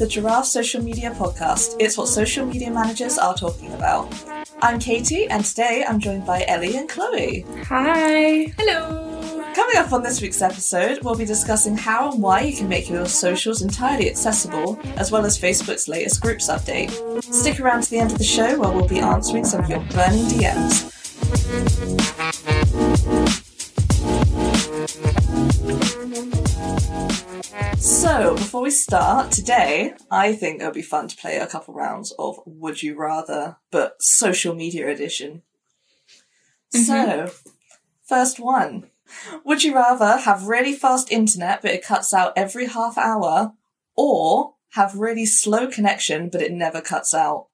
the Giraffe Social Media Podcast. It's what social media managers are talking about. I'm Katie, and today I'm joined by Ellie and Chloe. Hi. Hello. Coming up on this week's episode, we'll be discussing how and why you can make your socials entirely accessible, as well as Facebook's latest groups update. Stick around to the end of the show where we'll be answering some of your burning DMs. So, before we start, today, I think it would be fun to play a couple rounds of Would You Rather, but social media edition. So, first one. Would you rather have really fast internet but it cuts out every half hour, or have really slow connection but it never cuts out?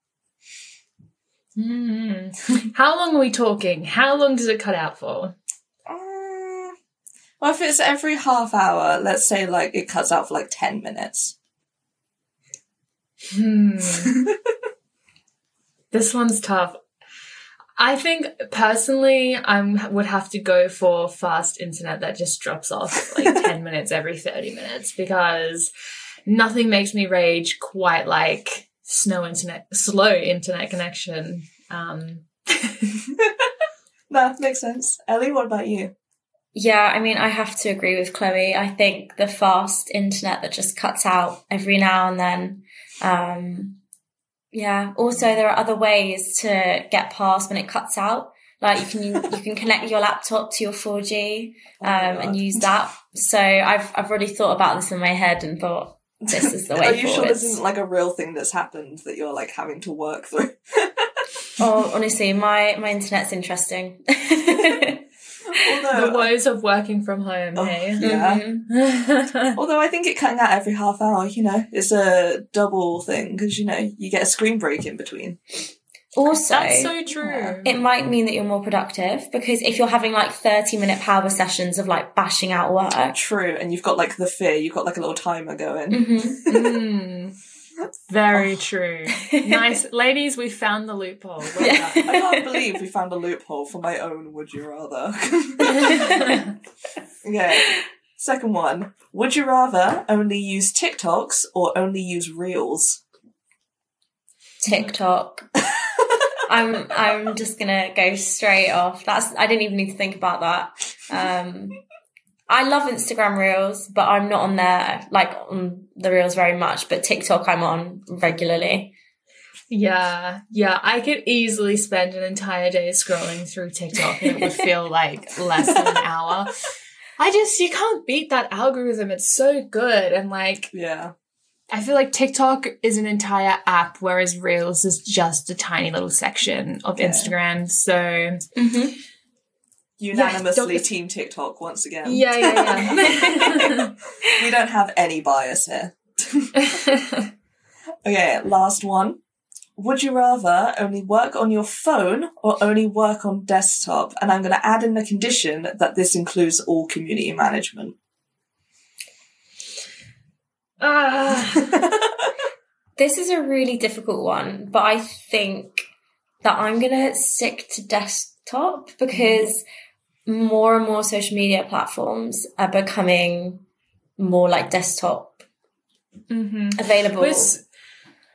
Hmm. How long are we talking? How long does it cut out for? Well, if it's every half hour, let's say like it cuts out for like 10 minutes. Hmm. this one's tough. I think personally, I would have to go for fast internet that just drops off like 10 minutes every 30 minutes because nothing makes me rage quite like slow internet, slow internet connection. Um, No, makes sense. Ellie, what about you? Yeah, I mean, I have to agree with Chloe. I think the fast internet that just cuts out every now and then. Um, yeah. Also, there are other ways to get past when it cuts out. Like you can you can connect your laptop to your 4G um, and use that. So I've I've already thought about this in my head and thought this is the way Are you sure this isn't like a real thing that's happened that you're like having to work through? oh, honestly, my my internet's interesting. Although, the woes of working from home, Oh, hey? yeah. Mhm. Although I think it cutting out every half hour, you know, is a double thing because you know you get a screen break in between. also, That's so true. it might mean that you're more productive because if you're having like 30 minute power sessions of like bashing out work. True, and you've got like the fear, you've got like a little timer going. Mhm. Mm. Very true. Nice. Ladies, we found the loophole. Well Yeah. I can't believe we found a loophole for my own would you rather. okay. Second one. Would you rather only use TikToks or only use Reels? TikTok. I'm I'm just gonna go straight off. That's I didn't even need to think about that. Um, I love Instagram Reels, but I'm not on there like on the Reels very much. But TikTok, I'm on regularly. Yeah, yeah. I could easily spend an entire day scrolling through TikTok and it would feel like less than an hour. I just, you can't beat that algorithm. It's so good. And like, Yeah. I feel like TikTok is an entire app, whereas Reels is just a tiny little section of Yeah. Instagram. So, Mm-hmm. Unanimously don't- Team TikTok once again. yeah, yeah, We don't have any bias here. Okay, last one. Would you rather only work on your phone or only work on desktop? And I'm going to add in the condition that this includes all community management. Ah. This is a really difficult one, but I think that I'm gonna stick to desktop because more and more social media platforms are becoming more like desktop hmm available.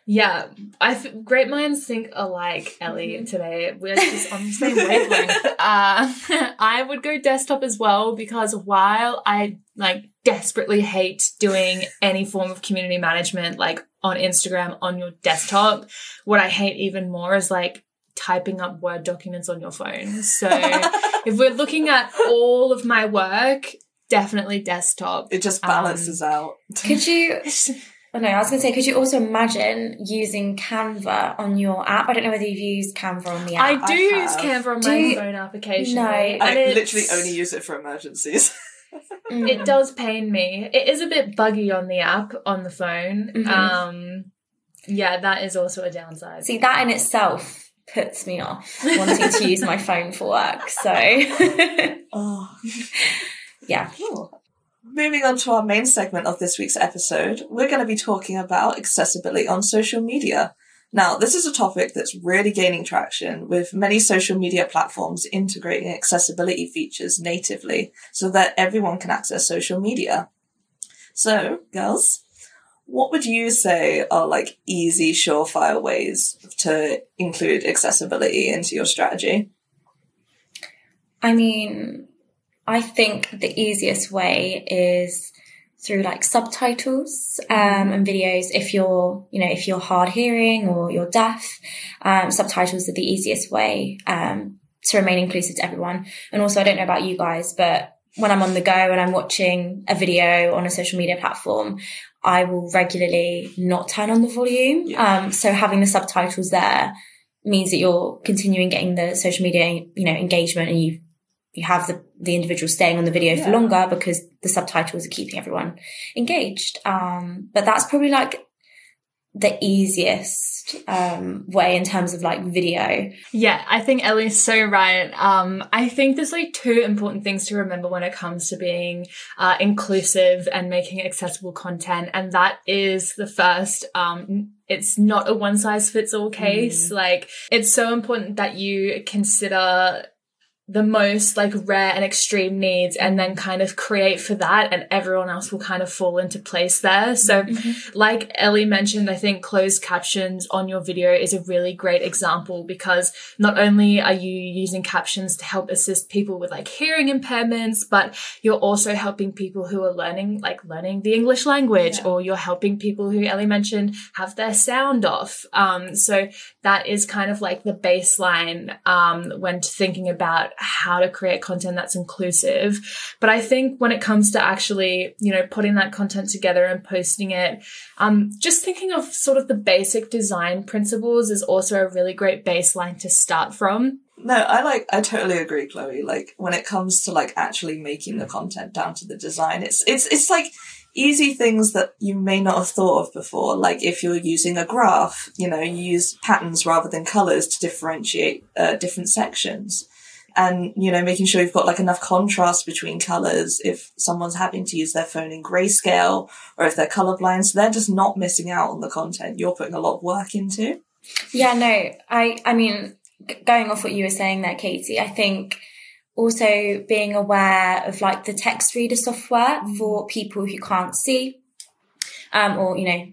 Yeah, I th- great minds think alike, Ellie. Today we're just on the same wavelength. uh, I would go desktop as well because while I like desperately hate doing any form of community management, like on Instagram on your desktop, what I hate even more is like typing up Word documents on your phone. So if we're looking at all of my work, definitely desktop. It just Um, balances out. Could you? Oh no, I was going to say, could you also imagine using Canva on your app? I don't know whether you've used Canva on the app. I do I use. Canva on Do my you- phone application. No. and I literally only use it for emergencies. Mm. It does pain me. It is a bit buggy on the app on the phone. Mhm. Um, yeah, that is also a downside. See, that in itself puts me off wanting to use my phone for work. So, oh. yeah. Cool. Moving on to our main segment of this week's episode, we're going to be talking about accessibility on social media. Now, this is a topic that's really gaining traction with many social media platforms integrating accessibility features natively so that everyone can access social media. So, girls, what would you say are like easy, surefire ways to include accessibility into your strategy? I mean, I think the easiest way is through like subtitles um, and videos if you're you know if you're hard hearing or you're deaf um, subtitles are the easiest way um, to remain inclusive to everyone and also i don't know about you guys but when i'm on the go and i'm watching a video on a social media platform i will regularly not turn on the volume Yeah. um, so having the subtitles there means that you're continuing getting the social media you know engagement and you you have the, the individual staying on the video for longer because the subtitles are keeping everyone engaged. Um, but that's probably like the easiest um, way in terms of like video. Yeah, I think Ellie's so right. Um, I think there's like two important things to remember when it comes to being uh, inclusive and making accessible content, and that is the first. Um, it's not a one size fits all case. Like, it's so important that you consider the most like rare and extreme needs and then kind of create for that and everyone else will kind of fall into place there. So like Ellie mentioned, I think closed captions on your video is a really great example because not only are you using captions to help assist people with like hearing impairments, but you're also helping people who are learning, like learning the English language, Yeah. or you're helping people who Ellie mentioned have their sound off. Um, so that is kind of like the baseline um, when thinking about how to create content that's inclusive. But I think when it comes to actually, you know, putting that content together and posting it, um, just thinking of sort of the basic design principles is also a really great baseline to start from. No, I like I totally agree, Chloe. Like when it comes to like actually making the content down to the design, it's it's it's like easy things that you may not have thought of before. Like if you're using a graph, you know, you use patterns rather than colors to differentiate uh, different sections. And, you know, making sure you've got like enough contrast between colors if someone's having to use their phone in grayscale or if they're colorblind. So they're just not missing out on the content you're putting a lot of work into. Yeah, no, I, I mean, going off what you were saying there, Katie, I think also being aware of like the text reader software for people who can't see, um, or, you know,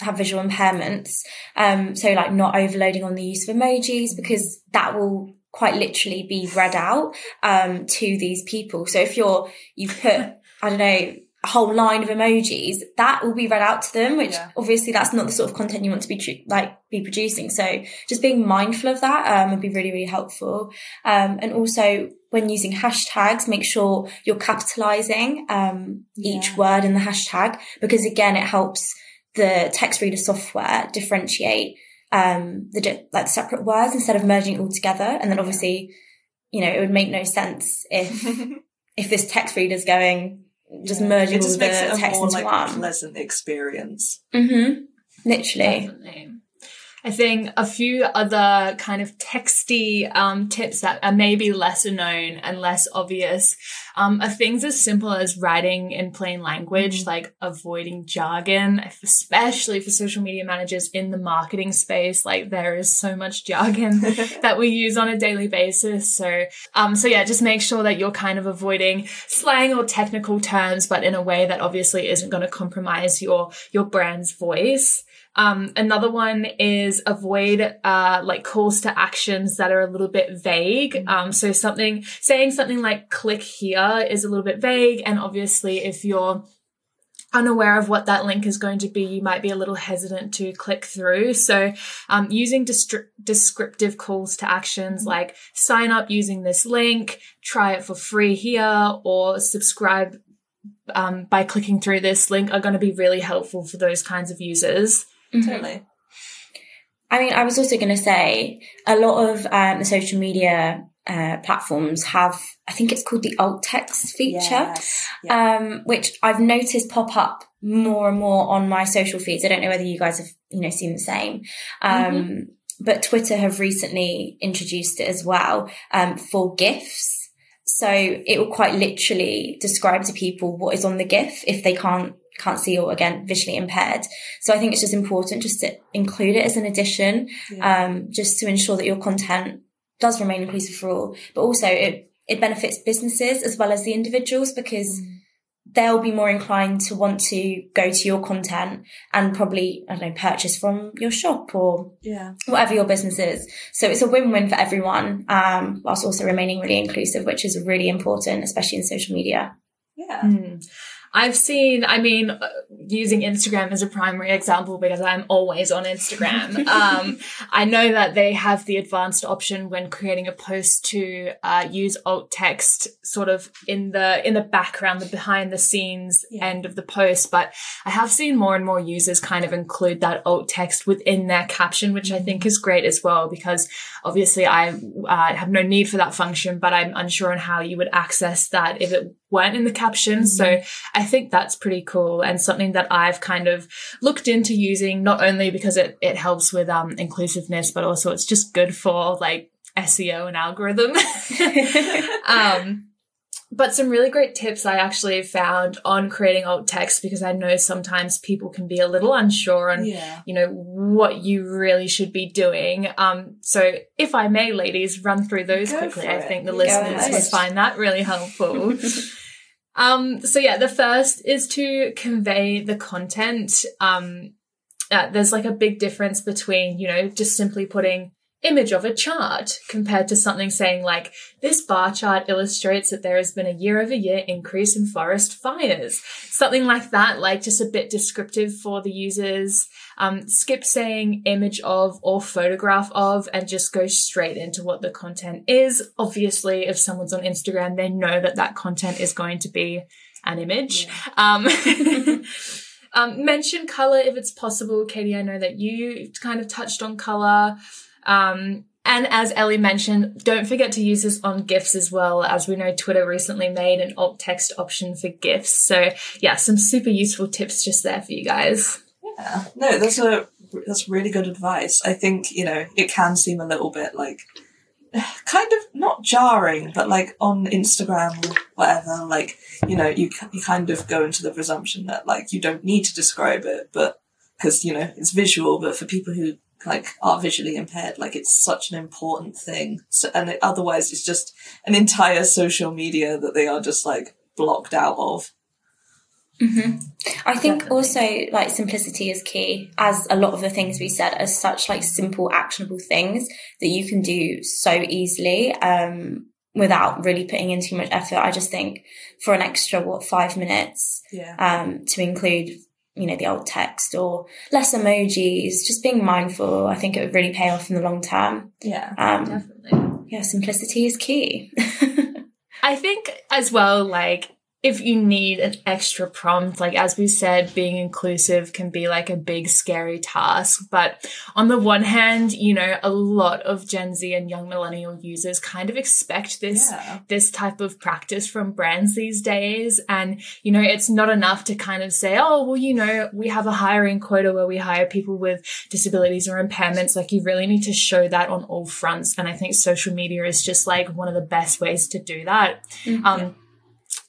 have visual impairments. Um, so like not overloading on the use of emojis because that will quite literally be read out, um, to these people. So if you're, you've put, I don't know, a whole line of emojis, that will be read out to them, which Yeah. obviously that's not the sort of content you want to be like be producing. So just being mindful of that um, would be really really helpful. Um, and also when using hashtags, make sure you're capitalizing um, each word in the hashtag because again it helps the text reader software differentiate um, the like the separate words instead of merging it all together. And then obviously, you know, it would make no sense if if this text reader is going just Yeah. merging it just all the makes it a text more into like one. pleasant experience. Mm-hmm. Literally. Definitely. I think a few other kind of texty um, tips that are maybe lesser known and less obvious um, are things as simple as writing in plain language, like avoiding jargon, especially for social media managers in the marketing space. Like there is so much jargon that we use on a daily basis. So, um, so yeah, just make sure that you're kind of avoiding slang or technical terms, but in a way that obviously isn't going to compromise your your brand's voice. Um, another one is avoid uh, like calls to actions that are a little bit vague. Um, so something saying something like "click here" is a little bit vague, and obviously if you're unaware of what that link is going to be, you might be a little hesitant to click through. So, um, using distri- descriptive calls to actions like sign up using this link, try it for free here, or subscribe um, by clicking through this link are going to be really helpful for those kinds of users. Mhm. Totally. I mean, I was also going to say a lot of um, the social media uh, platforms have, I think it's called the alt text feature, Yes. Yeah. um, which I've noticed pop up more and more on my social feeds. I don't know whether you guys have, you know, seen the same. Um, But Twitter have recently introduced it as well um, for GIFs. So it will quite literally describe to people what is on the GIF if they can't can't see or again visually impaired. So I think it's just important just to include it as an addition, Yeah. um, just to ensure that your content does remain inclusive for all. But also it it benefits businesses as well as the individuals because they'll be more inclined to want to go to your content and probably, I don't know, purchase from your shop or Yeah. whatever your business is. So it's a win-win for everyone, um, whilst also remaining really inclusive, which is really important, especially in social media. Yeah. Mm. I've seen, I mean, uh, using Instagram as a primary example because I'm always on Instagram. um, I know that they have the advanced option when creating a post to uh, use alt text sort of in the in the background, the behind the scenes Yeah. end of the post. But I have seen more and more users kind of include that alt text within their caption, which I think is great as well because obviously I uh, have no need for that function, but I'm unsure on how you would access that if it weren't in the caption. So I think that's pretty cool and something that I've kind of looked into using not only because it, it helps with um, inclusiveness, but also it's just good for like SEO and algorithm. um, but some really great tips I actually found on creating alt text because I know sometimes people can be a little unsure on Yeah. you know what you really should be doing. Um, so if I may, ladies, run through those Go quickly. I think the Go listeners ahead. would find that really helpful. um, so yeah, the first is to convey the content. Um, uh, there's like a big difference between you know just simply putting image of a chart compared to something saying like this bar chart illustrates that there has been a year over year increase in forest fires something like that like just a bit descriptive for the users um, skip saying image of or photograph of and just go straight into what the content is obviously if someone's on instagram they know that that content is going to be an image um, um, mention color if it's possible katie i know that you kind of touched on color um, and as Ellie mentioned, don't forget to use this on GIFs as well. As we know, Twitter recently made an alt text option for GIFs. So yeah, some super useful tips just there for you guys. Yeah. No, that's a that's really good advice. I think you know it can seem a little bit like kind of not jarring, but like on Instagram or whatever. Like you know you you kind of go into the presumption that like you don't need to describe it, but because you know it's visual. But for people who like are visually impaired, like it's such an important thing. So and it, otherwise it's just an entire social media that they are just like blocked out of. I think Definitely. also like simplicity is key, as a lot of the things we said are such like simple, actionable things that you can do so easily um, without really putting in too much effort. I just think for an extra what five minutes Yeah. um, to include, you know, the alt text or less emojis, just being mindful. I think it would really pay off in the long term. Yeah. Um, Definitely. yeah, simplicity is key. I think as well, like if you need an extra prompt, like as we said, being inclusive can be like a big scary task. But on the one hand, you know, a lot of Gen Z and young millennial users kind of expect this Yeah. this type of practice from brands these days. And, you know, it's not enough to kind of say, oh, well, you know, we have a hiring quota where we hire people with disabilities or impairments. Like you really need to show that on all fronts. And I think social media is just like one of the best ways to do that. Um,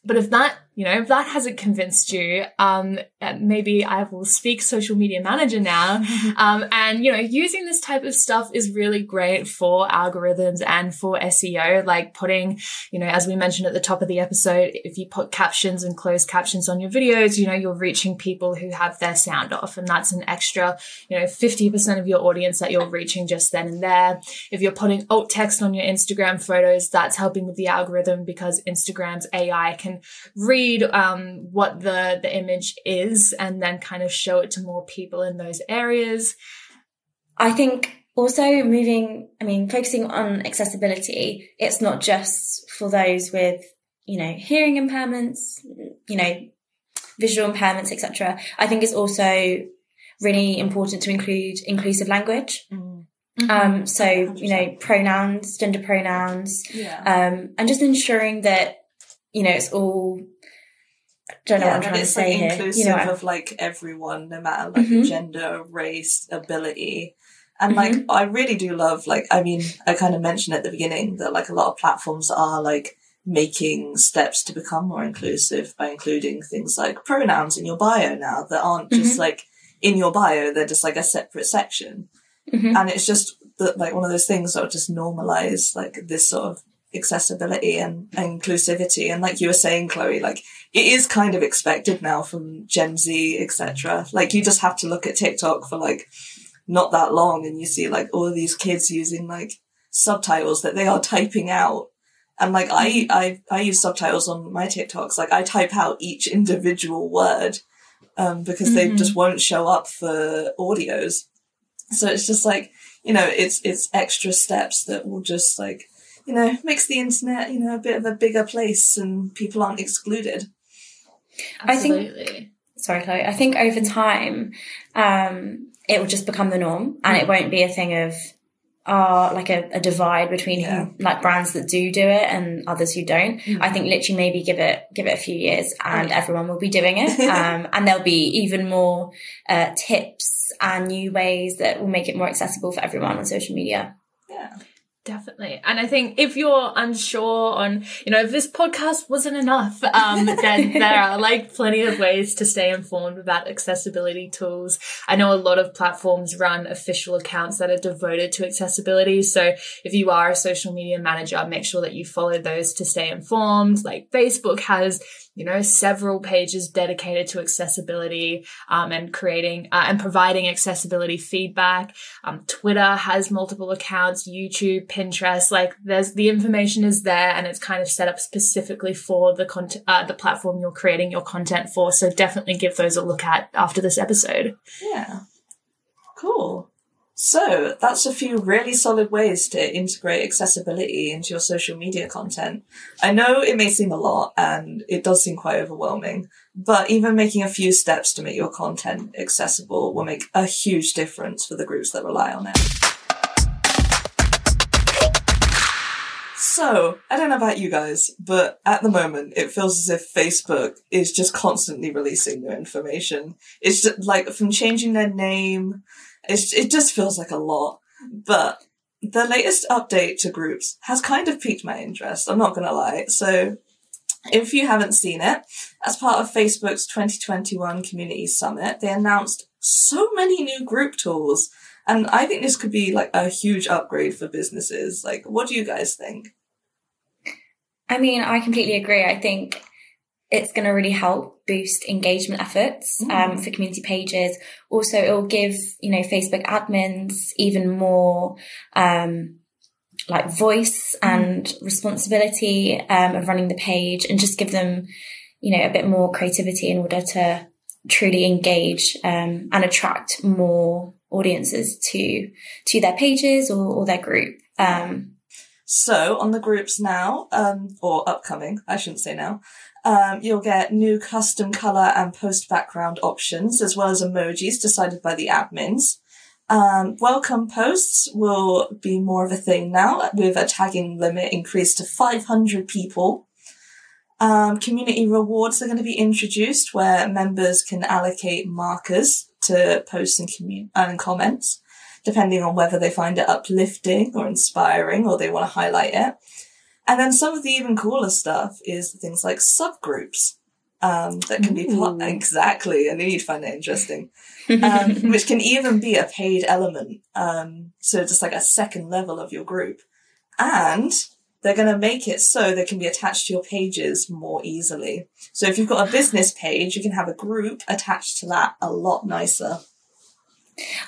but if that, you know, if that hasn't convinced you, um, uh, maybe I will speak social media manager now. um, and, you know, using this type of stuff is really great for algorithms and for SEO, like putting, you know, as we mentioned at the top of the episode, if you put captions and closed captions on your videos, you know, you're reaching people who have their sound off and that's an extra, you know, 50% of your audience that you're reaching just then and there. If you're putting alt text on your Instagram photos, that's helping with the algorithm because Instagram's AI can read um, what the the image is and then kind of show it to more people in those areas. I think also moving, I mean, focusing on accessibility, it's not just for those with, you know, hearing impairments, you know, visual impairments, etc. I think it's also really important to include inclusive language. Um, so, you know, pronouns, gender pronouns, Yeah. um, and just ensuring that, you know, it's all, don't know what I'm trying to it's say like here. inclusive You know, of like everyone, no matter like Mhm. gender, race, ability. And like I really do love like I mean, I kind of mentioned at the beginning that like a lot of platforms are like making steps to become more inclusive by including things like pronouns in your bio now that aren't just like in your bio, they're just like a separate section. Mhm. And it's just that like one of those things that will just normalize like this sort of accessibility and, and inclusivity. And like you were saying, Chloe, like it is kind of expected now from Gen Z, etc. Like you just have to look at TikTok for like not that long and you see like all of these kids using like subtitles that they are typing out. And like I, I, I use subtitles on my TikToks. Like I type out each individual word, um, because mm-hmm. they just won't show up for audios. So it's just like, you know, it's, it's extra steps that will just like, you know, makes the internet, you know, a bit of a bigger place and people aren't excluded. Absolutely. I think, sorry, Chloe, I think over time, um, it will just become the norm and mm. it won't be a thing of, are like a, a, divide between yeah. who, like brands that do do it and others who don't. Mm-hmm. I think literally maybe give it give it a few years and yeah. everyone will be doing it, um, and there'll be even more uh, tips and new ways that will make it more accessible for everyone on social media. Yeah. Definitely. And I think if you're unsure on, you know, if this podcast wasn't enough, um, then there are like plenty of ways to stay informed about accessibility tools. I know a lot of platforms run official accounts that are devoted to accessibility. So if you are a social media manager, make sure that you follow those to stay informed. Like Facebook has you know, several pages dedicated to accessibility um, and creating uh, and providing accessibility feedback. Um, Twitter has multiple accounts, YouTube, Pinterest. Like, there's the information is there, and it's kind of set up specifically for the content, uh, the platform you're creating your content for. So definitely give those a look at after this episode. Yeah, cool. So that's a few really solid ways to integrate accessibility into your social media content. I know it may seem a lot and it does seem quite overwhelming, but even making a few steps to make your content accessible will make a huge difference for the groups that rely on it. So, I don't know about you guys, but at the moment, it feels as if Facebook is just constantly releasing new information. It's just like from changing their name, it's, it just feels like a lot. But the latest update to groups has kind of piqued my interest. I'm not going to lie. So if you haven't seen it, as part of Facebook's 2021 Community Summit, they announced so many new group tools. And I think this could be like a huge upgrade for businesses. Like, what do you guys think? I mean, I completely agree. I think it's going to really help boost engagement efforts mm. um, for community pages. Also, it will give you know Facebook admins even more um, like voice mm. and responsibility um, of running the page, and just give them you know a bit more creativity in order to truly engage um, and attract more audiences to to their pages or, or their group. Um, so on the groups now, um, or upcoming, I shouldn't say now, um, you'll get new custom color and post background options, as well as emojis decided by the admins. Um, welcome posts will be more of a thing now, with a tagging limit increased to 500 people. Um, community rewards are going to be introduced, where members can allocate markers to posts and, commun- and comments, depending on whether they find it uplifting or inspiring, or they want to highlight it. And then some of the even cooler stuff is things like subgroups. Um, that can Ooh. be pl- exactly. I knew you'd find it interesting. Um, which can even be a paid element. Um, so just like a second level of your group, and they're going to make it so they can be attached to your pages more easily. So if you've got a business page, you can have a group attached to that a lot nicer.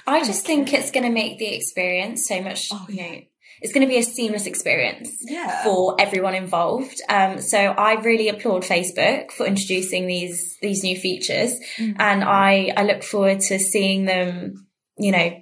I just okay. think it's going to make the experience so much, oh, you know, it's going to be a seamless experience yeah. for everyone involved. Um, so I really applaud Facebook for introducing these these new features, mm-hmm. and I I look forward to seeing them, you know,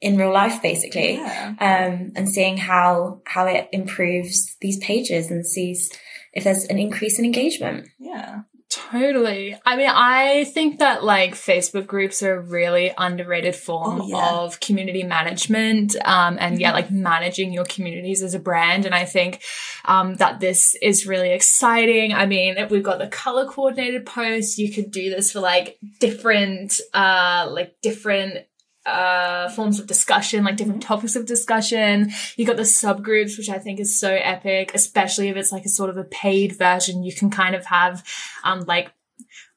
in real life basically, yeah. um, and seeing how how it improves these pages and sees if there's an increase in engagement. Yeah. Totally. I mean, I think that like Facebook groups are a really underrated form oh, yeah. of community management. Um, and yeah, like managing your communities as a brand. And I think, um, that this is really exciting. I mean, we've got the color coordinated posts. You could do this for like different, uh, like different uh, forms of discussion, like different topics of discussion. You got the subgroups, which I think is so epic, especially if it's like a sort of a paid version. You can kind of have, um, like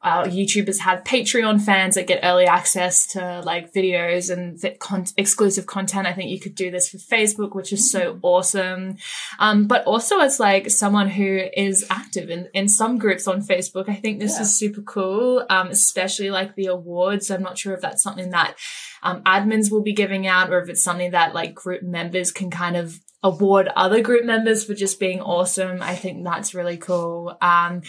uh, YouTubers have Patreon fans that get early access to like videos and con- exclusive content. I think you could do this for Facebook, which is so awesome. Um, but also as like someone who is active in, in some groups on Facebook, I think this yeah. is super cool. Um, especially like the awards. I'm not sure if that's something that um, admins will be giving out or if it's something that like group members can kind of award other group members for just being awesome. I think that's really cool. Um,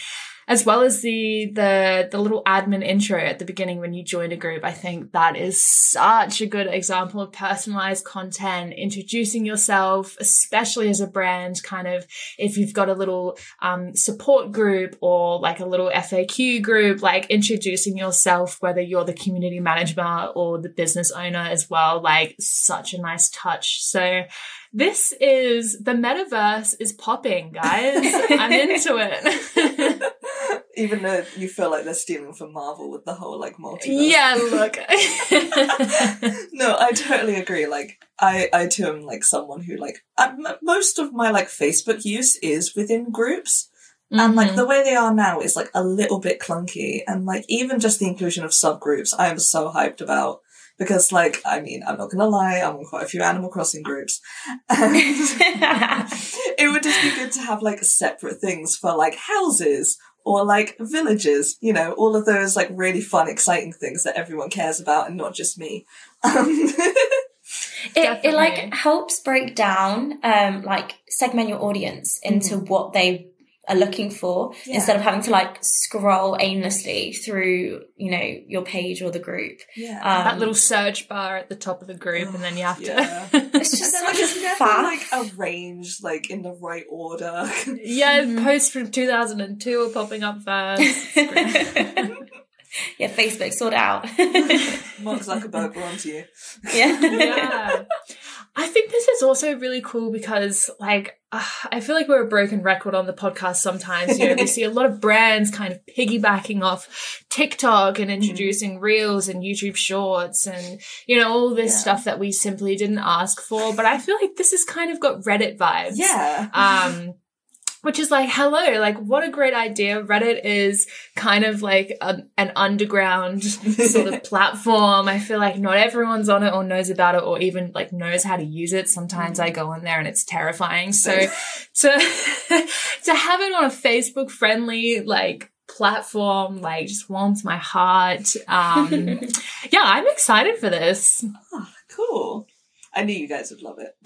as well as the the the little admin intro at the beginning when you join a group. I think that is such a good example of personalized content, introducing yourself, especially as a brand. Kind of if you've got a little um, support group or like a little FAQ group, like introducing yourself, whether you're the community manager or the business owner as well. Like such a nice touch. So this is the metaverse is popping, guys. I'm into it. Even though you feel like they're stealing from Marvel with the whole like multiverse. Yeah, look. no, I totally agree. Like, I I too am like someone who like most of my like Facebook use is within groups. Mm-hmm. And like mm-hmm. the way they are now is like a little bit clunky, and like even just the inclusion of subgroups, I am so hyped about because like I mean I'm not gonna lie I'm on quite a few Animal Crossing groups and it would just be good to have like separate things for like houses or like villages you know all of those like really fun exciting things that everyone cares about and not just me um, it, it like helps break down um like segment your audience into mm. what they are looking for yeah. instead of having to like scroll aimlessly through you know your page or the group yeah um, that little search bar at the top of the group oh, and then you have yeah. to it's just such never, like arranged like in the right order. Yeah mm-hmm. posts from 2002 are popping up first. Yeah facebook sort out. Mark zuckerberg we're on to you. Yeah. Yeah I think this is also really cool because, like, uh, I feel like we're a broken record on the podcast sometimes. You know, we see a lot of brands kind of piggybacking off TikTok and mm. introducing mm. reels and YouTube shorts and, you know, all this yeah. stuff that we simply didn't ask for. But I feel like this has kind of got Reddit vibes. Yeah. Um, which is like, hello, like what a great idea. Reddit is kind of like a, an underground sort of platform. I feel like not everyone's on it or knows about it or even like knows how to use it. Sometimes I go on there and it's terrifying. So to, to have it on a Facebook friendly, like platform, like just warms my heart. Um, yeah, I'm excited for this. Oh, cool. I knew you guys would love it.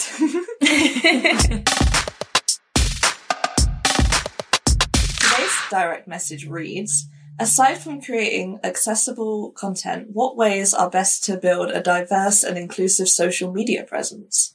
Direct message reads, Aside from creating accessible content, what ways are best to build a diverse and inclusive social media presence?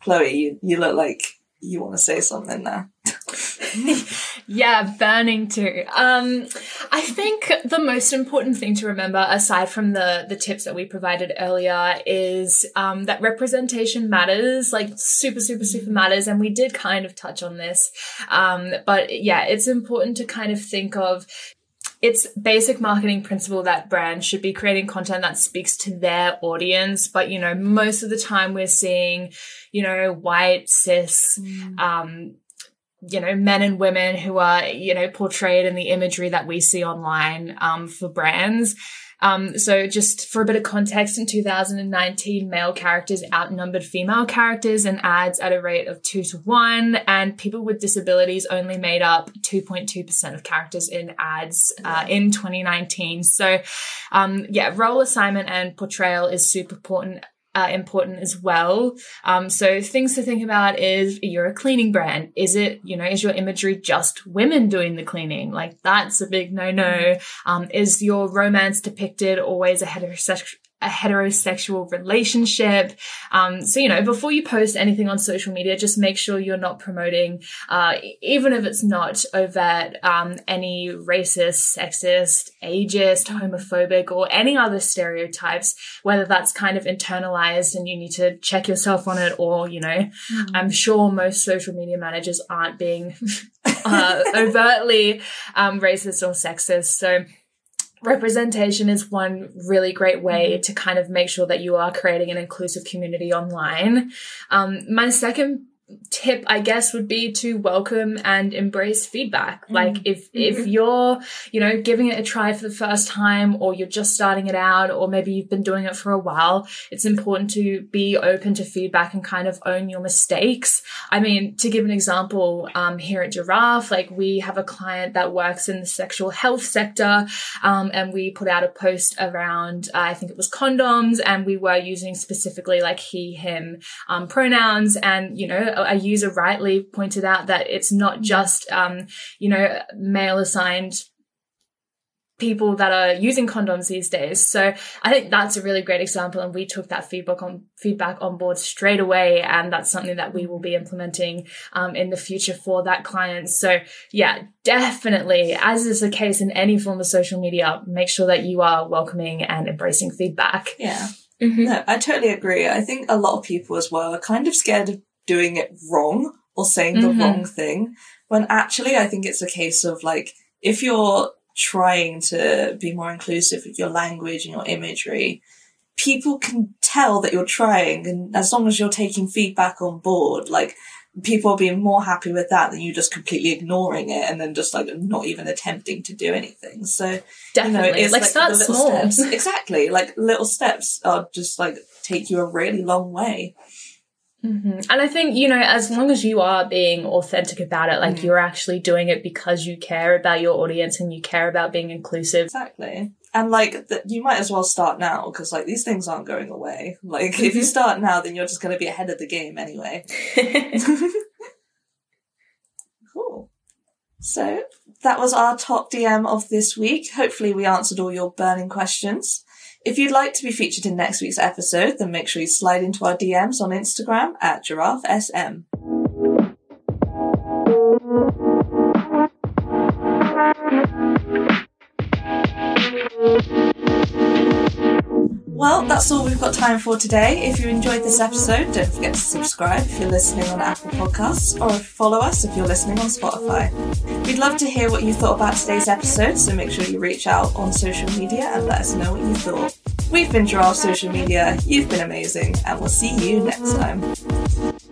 Chloe, you, you look like you want to say something now. yeah, burning too. Um, I think the most important thing to remember, aside from the the tips that we provided earlier, is um, that representation matters. Like super, super, super matters, and we did kind of touch on this. Um, but yeah, it's important to kind of think of it's basic marketing principle that brands should be creating content that speaks to their audience. But, you know, most of the time we're seeing, you know, white, cis, mm. um, you know, men and women who are, you know, portrayed in the imagery that we see online um, for brands. Um, so just for a bit of context, in 2019, male characters outnumbered female characters in ads at a rate of two to one, and people with disabilities only made up 2.2% of characters in ads uh, in 2019. So, um, yeah, role assignment and portrayal is super important uh, important as well. Um, so things to think about is you're a cleaning brand. Is it, you know, is your imagery just women doing the cleaning? Like that's a big no no. Um, is your romance depicted always a heterosexual a heterosexual relationship. Um, so, you know, before you post anything on social media, just make sure you're not promoting, uh, even if it's not overt, um, any racist, sexist, ageist, homophobic, or any other stereotypes, whether that's kind of internalized and you need to check yourself on it, or, you know, mm. I'm sure most social media managers aren't being uh, overtly um, racist or sexist. So, representation is one really great way mm-hmm. to kind of make sure that you are creating an inclusive community online. Um, my second tip i guess would be to welcome and embrace feedback Mm. like if if Mm-hmm. you're you know giving it a try for the first time or you're just starting it out or maybe you've been doing it for a while it's important to be open to feedback and kind of own your mistakes i mean to give an example um, here at giraffe like we have a client that works in the sexual health sector um, and we put out a post around uh, i think it was condoms and we were using specifically like he him um, pronouns and you know a, user rightly pointed out that it's not just um, you know male assigned people that are using condoms these days so i think that's a really great example and we took that feedback on feedback on board straight away and that's something that we will be implementing um, in the future for that client so yeah definitely as is the case in any form of social media make sure that you are welcoming and embracing feedback Yeah. Mhm. No, I totally agree. I think a lot of people as well are kind of scared of doing it wrong or saying the Mhm. wrong thing. When actually, I think it's a case of like, if you're trying to be more inclusive with your language and your imagery, people can tell that you're trying. And as long as you're taking feedback on board, like, people are being more happy with that than you just completely ignoring it and then just like not even attempting to do anything. So, definitely you know, it's like, like, start small steps. Exactly. Like little steps are just like take you a really long way. Hmm And I think, you know, as long as you are being authentic about it, like Mhm. you're actually doing it because you care about your audience and you care about being inclusive. Exactly. And like th- you might as well start now because like these things aren't going away. Like if you start now, then you're just going to be ahead of the game anyway. cool. So that was our top DM of this week. Hopefully we answered all your burning questions. If you'd like to be featured in next week's episode, then make sure you slide into our DMs on Instagram at giraffesm. That's all we've got time for today. If you enjoyed this episode, don't forget to subscribe if you're listening on Apple Podcasts or follow us if you're listening on Spotify. We'd love to hear what you thought about today's episode, so make sure you reach out on social media and let us know what you thought. We've been Giraffe Social Media, you've been amazing, and we'll see you next time.